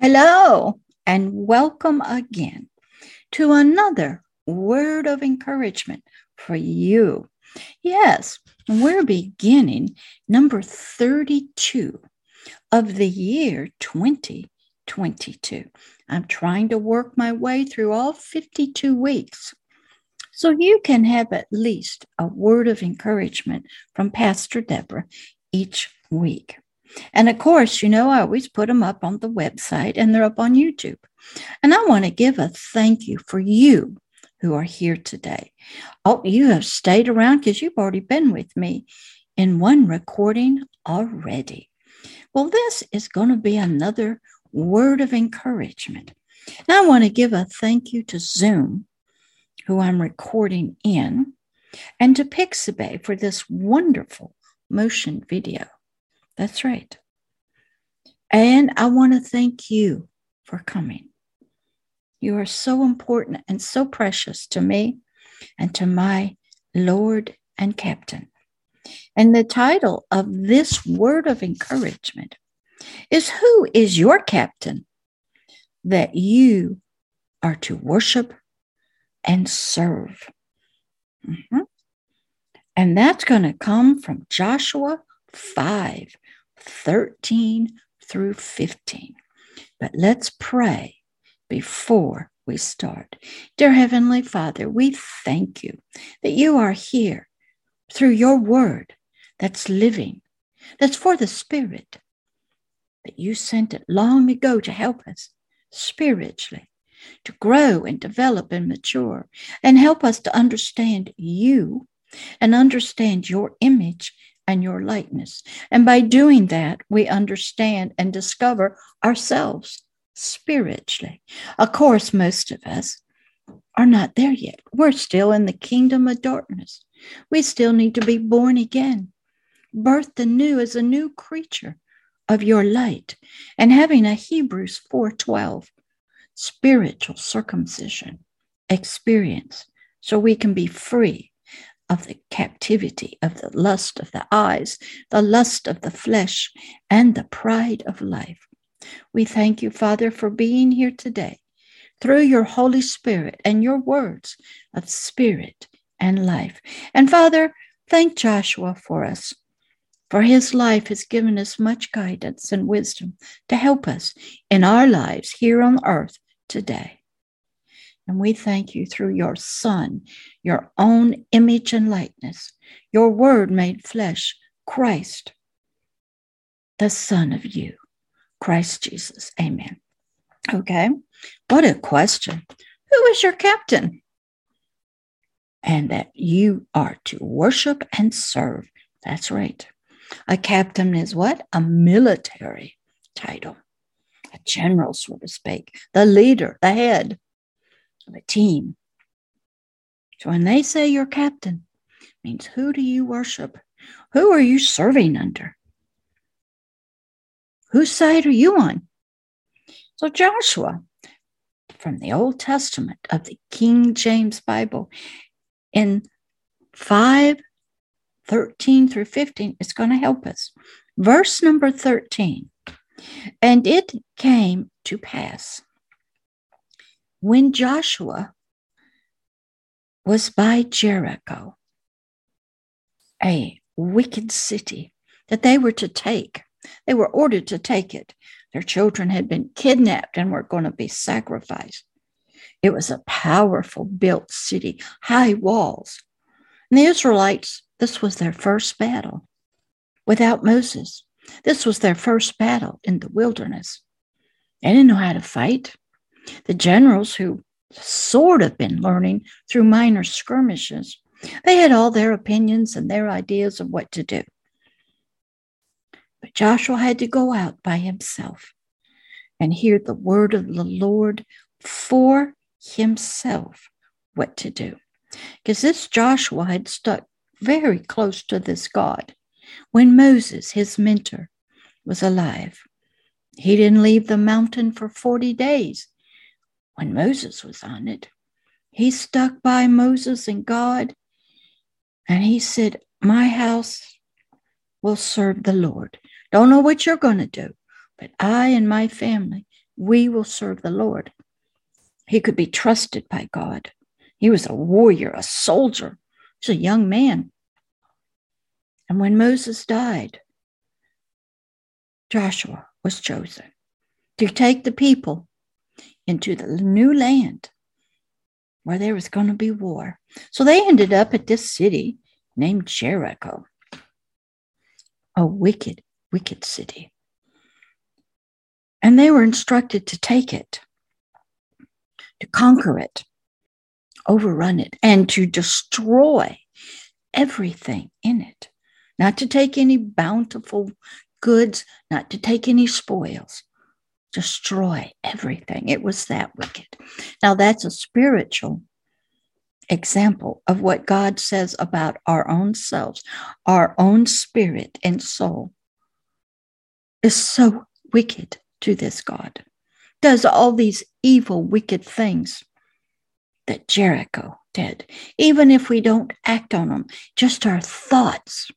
Hello, and welcome again to another word of encouragement for you. Yes, we're beginning number 32 of the year 2022. I'm trying to work my way through all 52 weeks. So you can have at least a word of encouragement from Pastor Deborah each week. And of course, you know, I always put them up on the website and they're up on YouTube. And I want to give a thank you for you who are here today. Oh, you have stayed around because you've already been with me in one recording already. Well, this is going to be another word of encouragement. Now, I want to give a thank you to Zoom, who I'm recording in, and to Pixabay for this wonderful motion video. That's right. And I want to thank you for coming. You are so important and so precious to me and to my Lord and Captain. And the title of this word of encouragement is Who is your captain that you are to worship and serve? Mm-hmm. And that's going to come from Joshua 5 13 through 15. But let's pray before we start. Dear Heavenly Father, we thank you that you are here through your word that's living, that's for the Spirit, that you sent it long ago to help us spiritually, to grow and develop and mature, and help us to understand you and understand your image and your likeness. And by doing that, we understand and discover ourselves spiritually. Of course, most of us are not there yet. We're still in the kingdom of darkness. We still need to be born again, birthed anew as a new creature of your light, and having a Hebrews 4:12 spiritual circumcision experience so we can be free of the captivity of the lust of the eyes, the lust of the flesh, and the pride of life. We thank you, Father, for being here today through your Holy Spirit and your words of spirit and life. And Father, thank Joshua for us, for his life has given us much guidance and wisdom to help us in our lives here on earth today. And we thank you through your Son, your own image and likeness, your word made flesh, Christ, the Son of you, Christ Jesus. Amen. Okay. What a question. Who is your captain? And that you are to worship and serve. That's right. A captain is what? A military title, a general, so to speak, the leader, the head of a team. So when they say you're captain, means who do you worship? Who are you serving under? Whose side are you on? So Joshua, from the Old Testament of the King James Bible, in 5 13 through 15, is going to help us. Verse number 13. And it came to pass when Joshua was by Jericho, a wicked city that they were to take. They were ordered to take it. Their children had been kidnapped and were going to be sacrificed. It was a powerful built city, high walls. And the Israelites, this was their first battle without Moses. This was their first battle in the wilderness. They didn't know how to fight. The generals who sort of been learning through minor skirmishes, they had all their opinions and their ideas of what to do. But Joshua had to go out by himself and hear the word of the Lord for himself what to do. Because this Joshua had stuck very close to this God when Moses, his mentor, was alive. He didn't leave the mountain for 40 days when Moses was on it. He stuck by Moses and God, and he said, My house will serve the Lord. Don't know what you're going to do, but I and my family we will serve the Lord. He could be trusted by God. He was a warrior, a soldier. He was a young man. And when Moses died, Joshua was chosen to take the people into the new land where there was going to be war. So they ended up at this city named Jericho, a wicked, wicked city. And they were instructed to take it, to conquer it, overrun it, and to destroy everything in it. Not to take any bountiful goods, not to take any spoils, destroy everything. It was that wicked. Now, that's a spiritual example of what God says about our own selves, our own spirit and soul is so wicked to this God, does all these evil, wicked things that Jericho did. Even if we don't act on them, just our thoughts,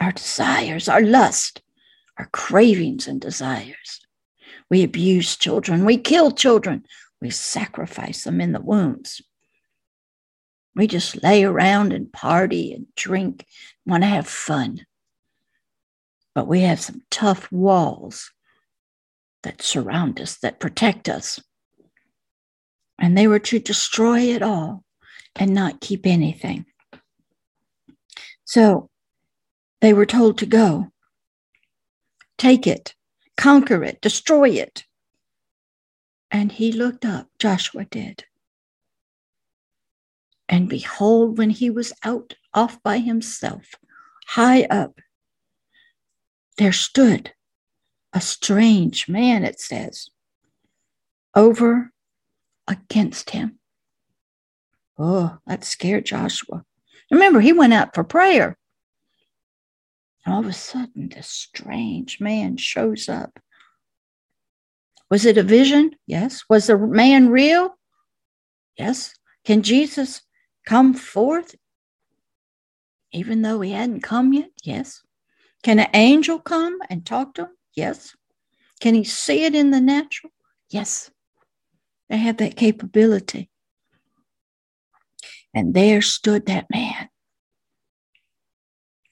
our desires, our lust, our cravings and desires. We abuse children, we kill children, we sacrifice them in the wombs. We just lay around and party and drink, want to have fun. But we have some tough walls that surround us, that protect us. And they were to destroy it all and not keep anything. So they were told to go, take it, conquer it, destroy it. And he looked up, Joshua did. And behold, when he was out off by himself, high up, there stood a strange man, it says, over against him. Oh, that scared Joshua. Remember, he went out for prayer. And all of a sudden, this strange man shows up. Was it a vision? Yes. Was the man real? Yes. Can Jesus come forth even though he hadn't come yet? Yes. Can an angel come and talk to him? Yes. Can he see it in the natural? Yes. They have that capability. And there stood that man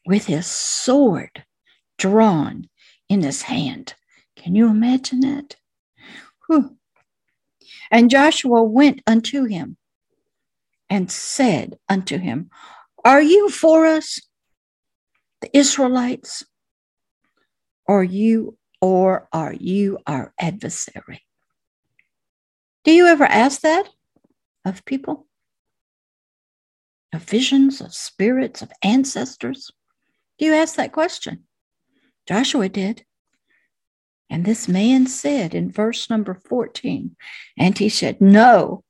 with his sword drawn in his hand. Can you imagine that? Whew. And Joshua went unto him and said unto him, Are you for us, the Israelites, or you or are you our adversary? Do you ever ask that of people? Of visions, of spirits, of ancestors? Do you ask that question? Joshua did. And this man said in verse number 14, and he said, No,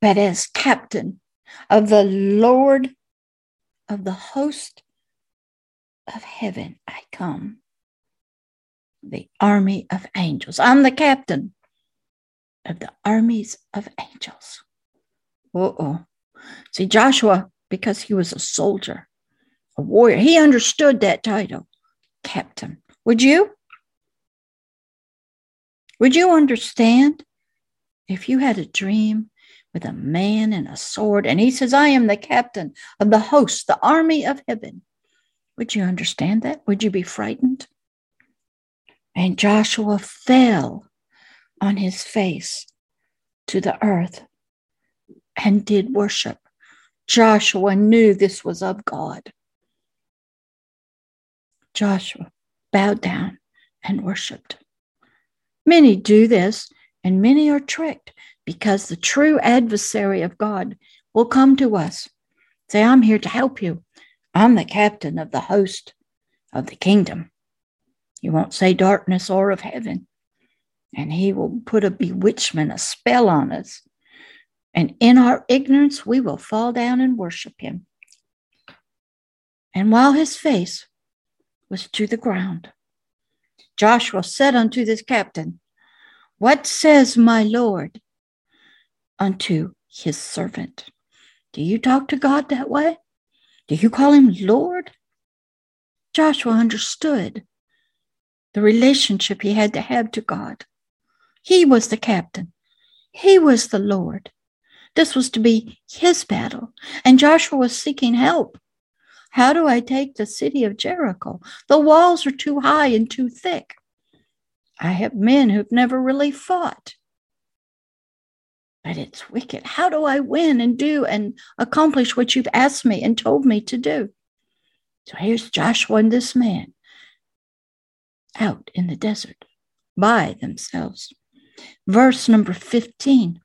but as captain of the Lord of the host of heaven, I come. The army of angels. I'm the captain of the armies of angels. Uh oh. See, Joshua, because he was a soldier, a warrior, he understood that title, captain. Would you? Would you understand if you had a dream with a man and a sword and he says, I am the captain of the host, the army of heaven? Would you understand that? Would you be frightened? And Joshua fell on his face to the earth and did worship. Joshua knew this was of God. Joshua bowed down and worshiped. Many do this, and many are tricked because the true adversary of God will come to us. Say, I'm here to help you. I'm the captain of the host of the kingdom. He won't say darkness or of heaven. And he will put a bewitchment, a spell on us. And in our ignorance, we will fall down and worship him. And while his face was to the ground, Joshua said unto this captain, What says my Lord unto his servant? Do you talk to God that way? Do you call him Lord? Joshua understood the relationship he had to have to God. He was the captain, he was the Lord. This was to be his battle, and Joshua was seeking help. How do I take the city of Jericho? The walls are too high and too thick. I have men who've never really fought. But it's wicked. How do I win and do and accomplish what you've asked me and told me to do? So here's Joshua and this man out in the desert by themselves. Verse number 15.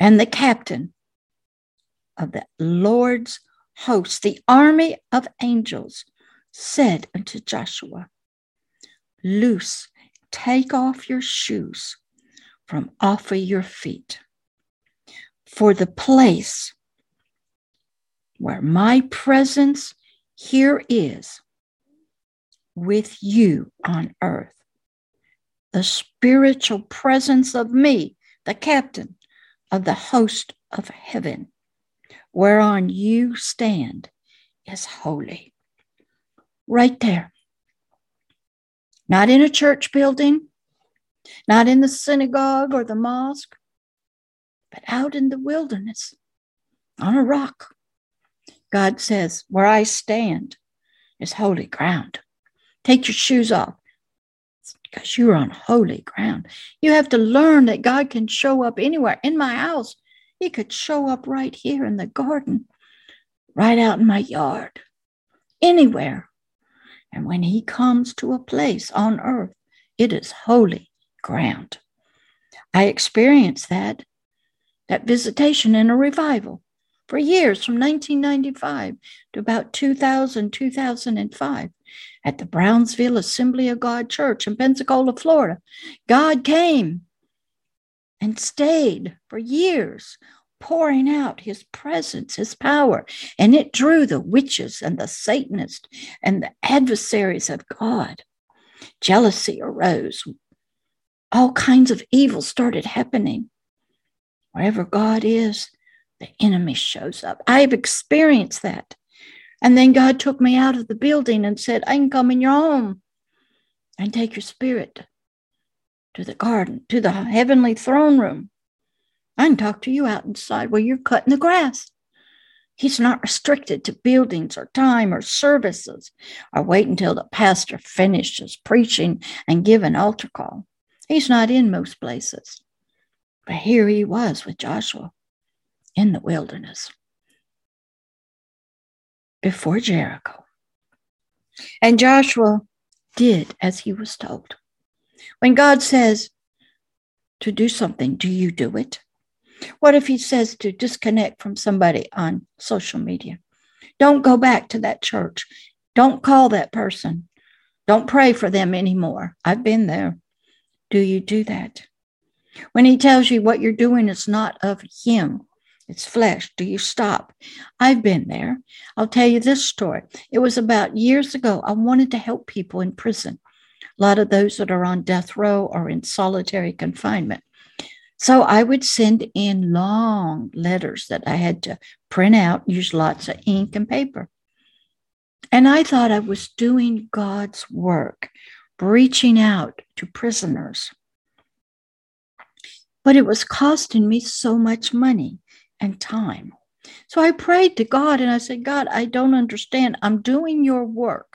And the captain of the Lord's host, the army of angels, said unto Joshua, Loose, take off your shoes from off of your feet. For the place where my presence here is with you on earth, the spiritual presence of me, the captain of the host of heaven, whereon you stand, is holy. Right there. Not in a church building, not in the synagogue or the mosque, but out in the wilderness on a rock. God says, Where I stand is holy ground. Take your shoes off because you're on holy ground. You have to learn that God can show up anywhere. In my house, He could show up right here in the garden, right out in my yard, anywhere. And when He comes to a place on earth, it is holy ground. I experienced that, that visitation in a revival for years from 1995 to about 2000, 2005 at the Brownsville Assembly of God Church in Pensacola, Florida. God came and stayed for years, pouring out his presence, his power, and it drew the witches and the Satanists and the adversaries of God. Jealousy arose. All kinds of evil started happening. Wherever God is, the enemy shows up. I've experienced that. And then God took me out of the building and said, I can come in your home and take your spirit to the garden, to the heavenly throne room. I can talk to you out inside where you're cutting the grass. He's not restricted to buildings or time or services or wait until the pastor finishes preaching and give an altar call. He's not in most places. But here he was with Joshua in the wilderness before Jericho. And Joshua did as he was told. When God says to do something, do you do it? What if he says to disconnect from somebody on social media? Don't go back to that church. Don't call that person. Don't pray for them anymore. I've been there. Do you do that? When he tells you what you're doing is not of him, it's flesh. Do you stop? I've been there. I'll tell you this story. It was about years ago. I wanted to help people in prison, a lot of those that are on death row are in solitary confinement. So I would send in long letters that I had to print out, use lots of ink and paper. And I thought I was doing God's work, reaching out to prisoners. But it was costing me so much money and time. So I prayed to God and I said, God, I don't understand. I'm doing your work,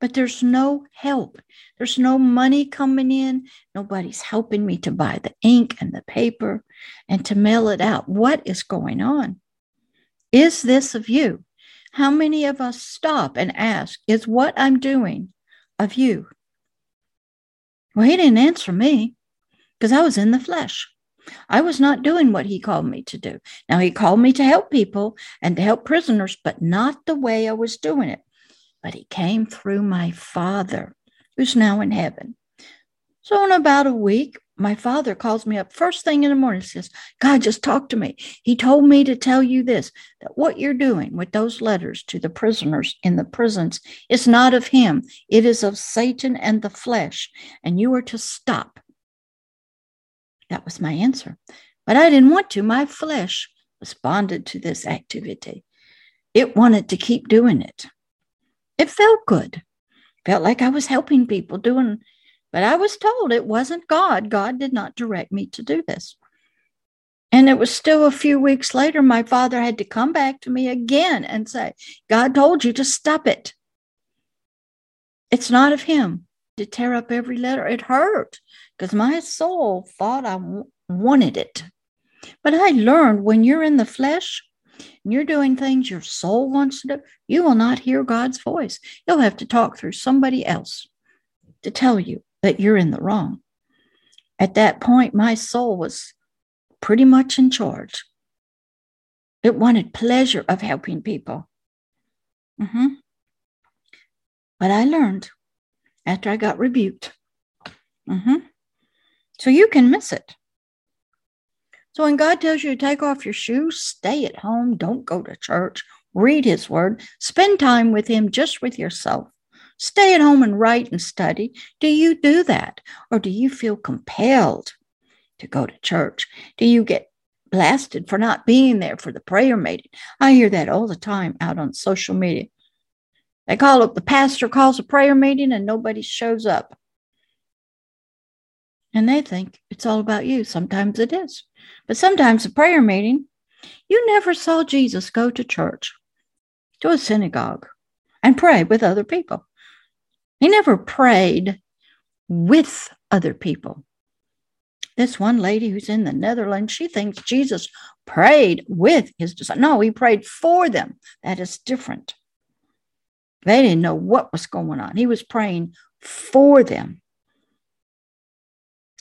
but there's no help. There's no money coming in. Nobody's helping me to buy the ink and the paper and to mail it out. What is going on? Is this of you? How many of us stop and ask, Is what I'm doing of you? Well, he didn't answer me because I was in the flesh. I was not doing what he called me to do. Now, he called me to help people and to help prisoners, but not the way I was doing it. But he came through my father, who's now in heaven. So, in about a week, my father calls me up first thing in the morning says, God just talked to me. He told me to tell you this that what you're doing with those letters to the prisoners in the prisons is not of him, it is of Satan and the flesh. And you are to stop that was my answer. But I didn't want to. My flesh responded to this activity. It wanted to keep doing it. It felt good. Felt like I was helping people, doing But I was told it wasn't God. God did not direct me to do this. And it was still a few weeks later, my father had to come back to me again and say, God told you to stop it. It's not of him to tear up every letter. It hurt because my soul thought I wanted it. But I learned when you're in the flesh and you're doing things your soul wants to do, you will not hear God's voice. You'll have to talk through somebody else to tell you that you're in the wrong. At that point, my soul was pretty much in charge. It wanted pleasure of helping people. Mm-hmm. But I learned after I got rebuked. Mm-hmm. So you can miss it. So when God tells you to take off your shoes, stay at home, don't go to church, read his word, spend time with him just with yourself. Stay at home and write and study. Do you do that? Or do you feel compelled to go to church? Do you get blasted for not being there for the prayer meeting? I hear that all the time out on social media. They call up the pastor calls a prayer meeting and nobody shows up. And they think it's all about you. Sometimes it is. But sometimes a prayer meeting, you never saw Jesus go to church, to a synagogue, and pray with other people. He never prayed with other people. This one lady who's in the Netherlands, she thinks Jesus prayed with his disciples. No, he prayed for them. That is different. They didn't know what was going on. He was praying for them.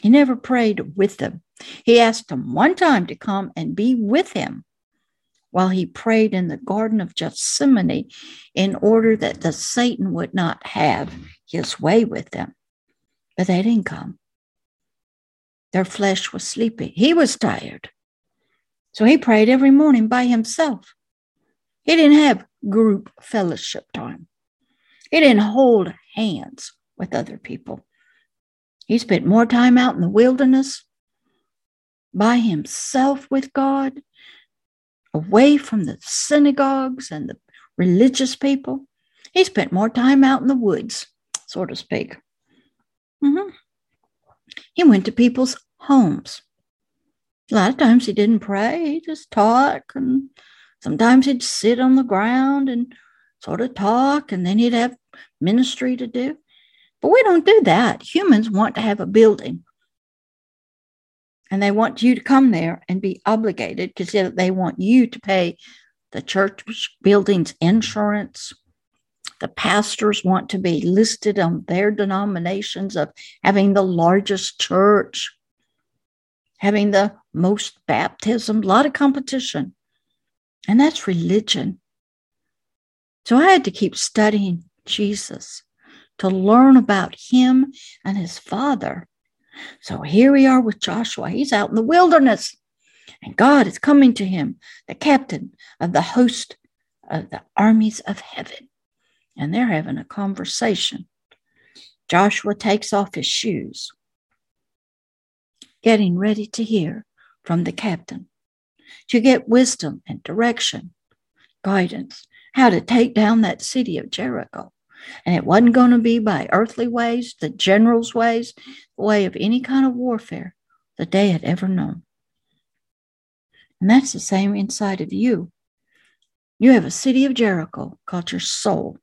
He never prayed with them. He asked them one time to come and be with him while he prayed in the Garden of Gethsemane in order that the Satan would not have his way with them. But they didn't come. Their flesh was sleepy. He was tired. So he prayed every morning by himself. He didn't have group fellowship time. He didn't hold hands with other people. He spent more time out in the wilderness by himself with God away from the synagogues and the religious people. He spent more time out in the woods, so to speak. Mm-hmm. He went to people's homes. A lot of times he didn't pray, he just talked, and sometimes he'd sit on the ground and sort of talk, and then he'd have ministry to do. But we don't do that. Humans want to have a building and they want you to come there and be obligated because they want you to pay the church building's insurance. The pastors want to be listed on their denominations of having the largest church, having the most baptism, a lot of competition. And that's religion. So I had to keep studying Jesus to learn about him and his father so here we are with Joshua. He's out in the wilderness, and God is coming to him, the captain of the host of the armies of heaven. And they're having a conversation. Joshua takes off his shoes, getting ready to hear from the captain, to get wisdom and direction, guidance, how to take down that city of Jericho. And it wasn't going to be by earthly ways, the general's ways, the way of any kind of warfare that they had ever known. And that's the same inside of you. You have a city of Jericho called your soul.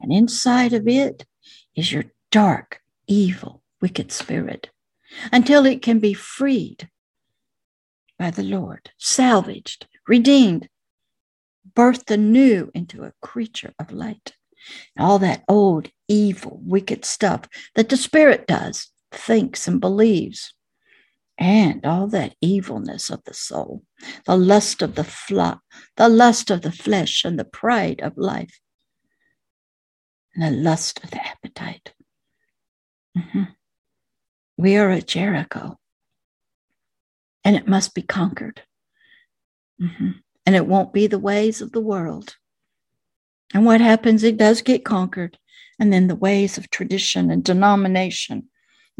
And inside of it is your dark, evil, wicked spirit until it can be freed by the Lord, salvaged, redeemed, birthed anew into a creature of light all that old, evil, wicked stuff that the spirit does, thinks, and believes, and all that evilness of the soul, the lust of the flesh, the lust of the flesh, and the pride of life, and the lust of the appetite. Mm-hmm. We are at Jericho, and it must be conquered. Mm-hmm. And it won't be the ways of the world. And what happens? It does get conquered. And then the ways of tradition and denomination,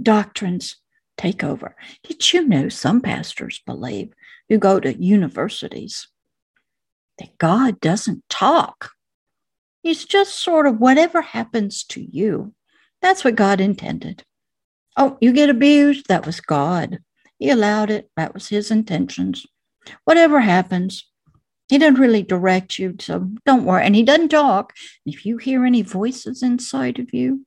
doctrines take over. Did you know some pastors believe who go to universities that God doesn't talk? He's just sort of whatever happens to you, That's what God intended. Oh, you get abused? That was God. He allowed it. That was his intentions. Whatever happens, he doesn't really direct you, so don't worry. And he doesn't talk. If you hear any voices inside of you,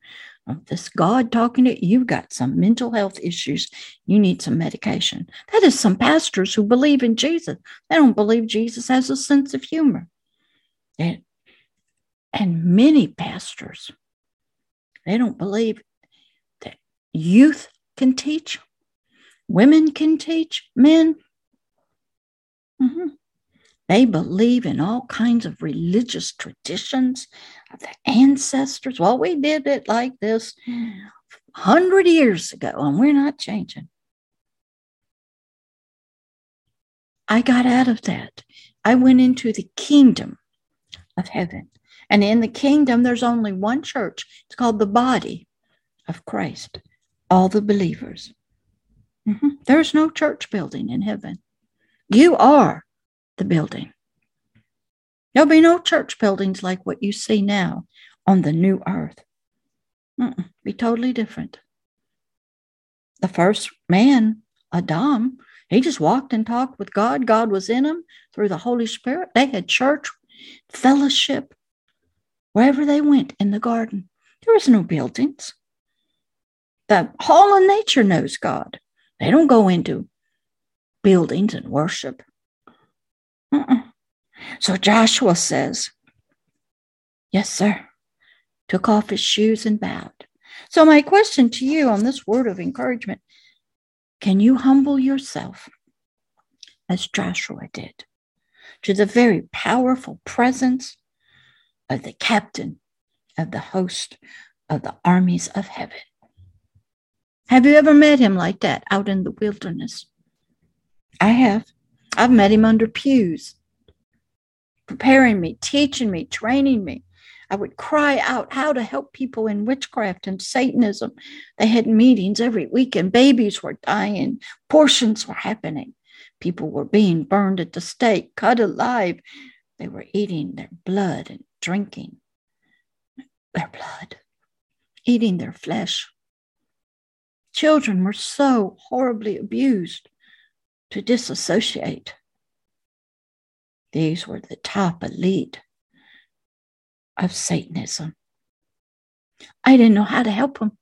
this God talking to you, you've got some mental health issues. You need some medication. That is some pastors who believe in Jesus. They don't believe Jesus has a sense of humor. And, and many pastors, they don't believe that youth can teach, women can teach, men. Mm-hmm. They believe in all kinds of religious traditions of the ancestors. Well, we did it like this 100 years ago, and we're not changing. I got out of that. I went into the kingdom of heaven. And in the kingdom, there's only one church. It's called the body of Christ, all the believers. Mm-hmm. There's no church building in heaven. You are the building. There'll be no church buildings like what you see now on the new earth. Mm-mm, be totally different. The first man, Adam, he just walked and talked with God. God was in him through the Holy Spirit. They had church, fellowship, wherever they went in the garden. There was no buildings. The whole of nature knows God. They don't go into buildings and worship. So Joshua says, Yes, sir. Took off his shoes and bowed. So, my question to you on this word of encouragement can you humble yourself as Joshua did to the very powerful presence of the captain of the host of the armies of heaven? Have you ever met him like that out in the wilderness? I have. I've met him under pews, preparing me, teaching me, training me. I would cry out how to help people in witchcraft and Satanism. They had meetings every week, and babies were dying, portions were happening. People were being burned at the stake, cut alive. They were eating their blood and drinking their blood, eating their flesh. Children were so horribly abused to disassociate. These were the top elite of Satanism. I didn't know how to help them.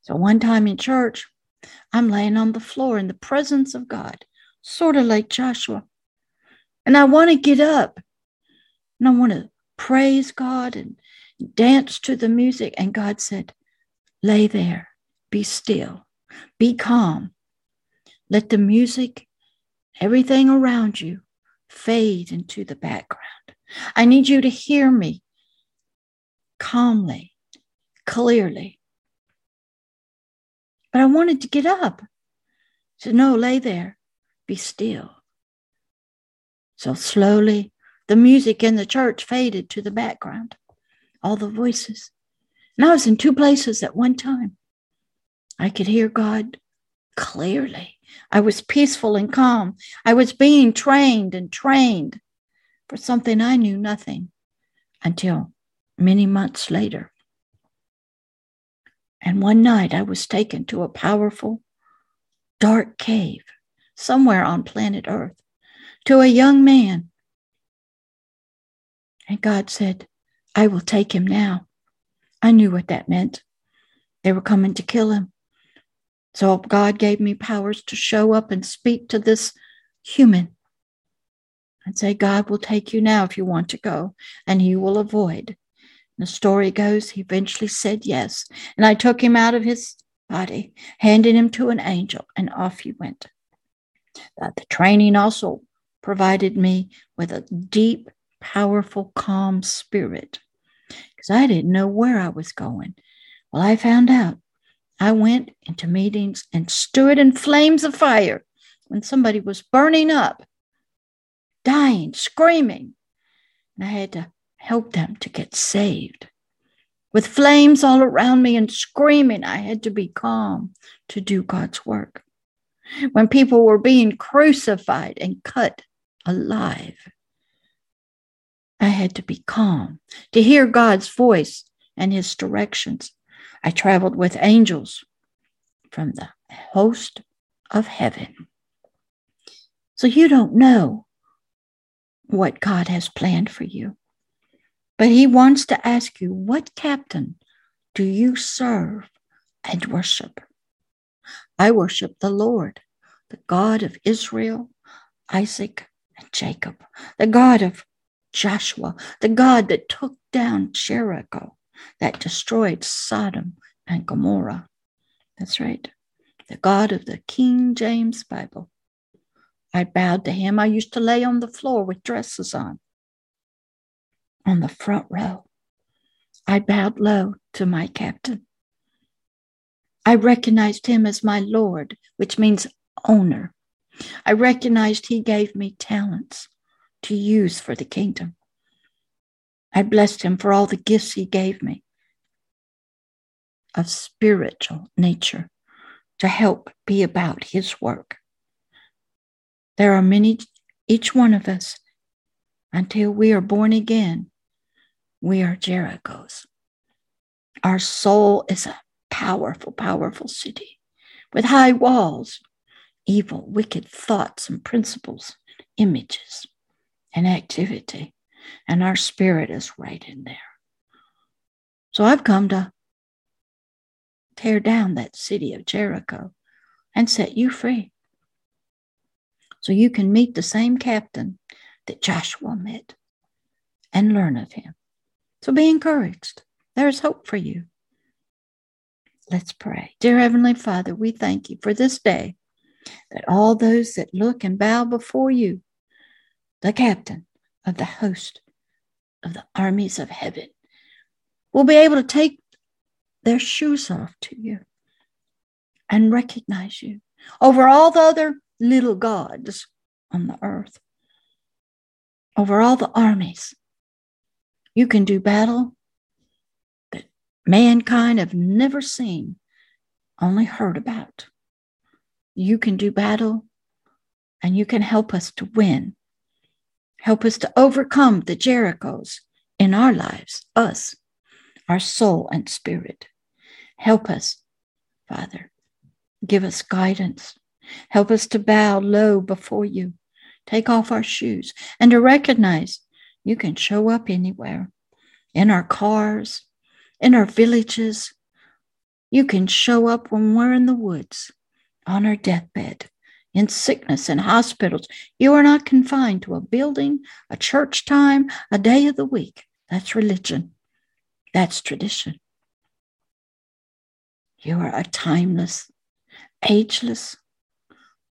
So one time in church, I'm laying on the floor in the presence of God, sort of like Joshua. And I want to get up and I want to praise God and dance to the music. And God said, Lay there, be still, be calm, let the music, everything around you, fade into the background. I need you to hear me calmly, clearly. But I wanted to get up. So, no, lay there, be still. So, slowly, the music in the church faded to the background, all the voices. And I was in two places at one time. I could hear God clearly. I was peaceful and calm. I was being trained and trained for something I knew nothing until many months later. And one night I was taken to a powerful, dark cave somewhere on planet Earth to a young man. And God said, I will take him now. I knew what that meant. They were coming to kill him. So God gave me powers to show up and speak to this human and say, God will take you now if you want to go, and he will avoid. And the story goes, he eventually said yes. And I took him out of his body, handed him to an angel, and off he went. The training also provided me with a deep, powerful, calm spirit because I didn't know where I was going. Well, I found out I went into meetings and stood in flames of fire when somebody was burning up, dying, screaming. And I had to help them to get saved. With flames all around me and screaming, I had to be calm to do God's work. When people were being crucified and cut alive, I had to be calm to hear God's voice and his directions I traveled with angels from the host of heaven. So you don't know what God has planned for you. But He wants to ask you, what captain do you serve and worship? I worship the Lord, the God of Israel, Isaac, and Jacob, the God of Joshua, the God that took down Jericho, that destroyed Sodom and Gomorrah. That's right, the God of the King James Bible. I bowed to him. I used to lay on the floor with dresses on, on the front row. I bowed low to my captain. I recognized him as my Lord, which means owner. I recognized he gave me talents to use for the kingdom. I blessed him for all the gifts he gave me of spiritual nature to help be about his work. There are many, each one of us, until we are born again, we are Jerichos. Our soul is a powerful, powerful city with high walls, evil, wicked thoughts and principles, images, and activity. And our spirit is right in there. So I've come to tear down that city of Jericho and set you free. So you can meet the same captain that Joshua met and learn of him. So be encouraged. There is hope for you. Let's pray. Dear Heavenly Father, we thank you for this day that all those that look and bow before you, the captain of the host of the armies of heaven, will be able to take their shoes off to you and recognize you over all the other little gods on the earth, over all the armies. You can do battle that mankind have never seen, only heard about. You can do battle and you can help us to win. Help us to overcome the Jerichos in our lives, us, our soul and spirit. Help us, Father. Give us guidance. Help us to bow low before you, take off our shoes, and to recognize you can show up anywhere in our cars, in our villages. You can show up when we're in the woods, on our deathbed, in sickness, in hospitals. You are not confined to a building, a church time, a day of the week. That's religion. That's tradition. You are a timeless, ageless,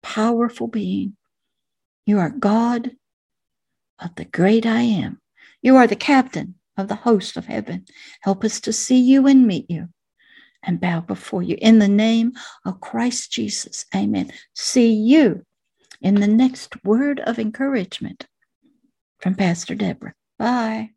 powerful being. You are God of the great I am. You are the captain of the host of heaven. Help us to see you and meet you and bow before you. In the name of Christ Jesus, amen. See you in the next word of encouragement from Pastor Deborah. Bye.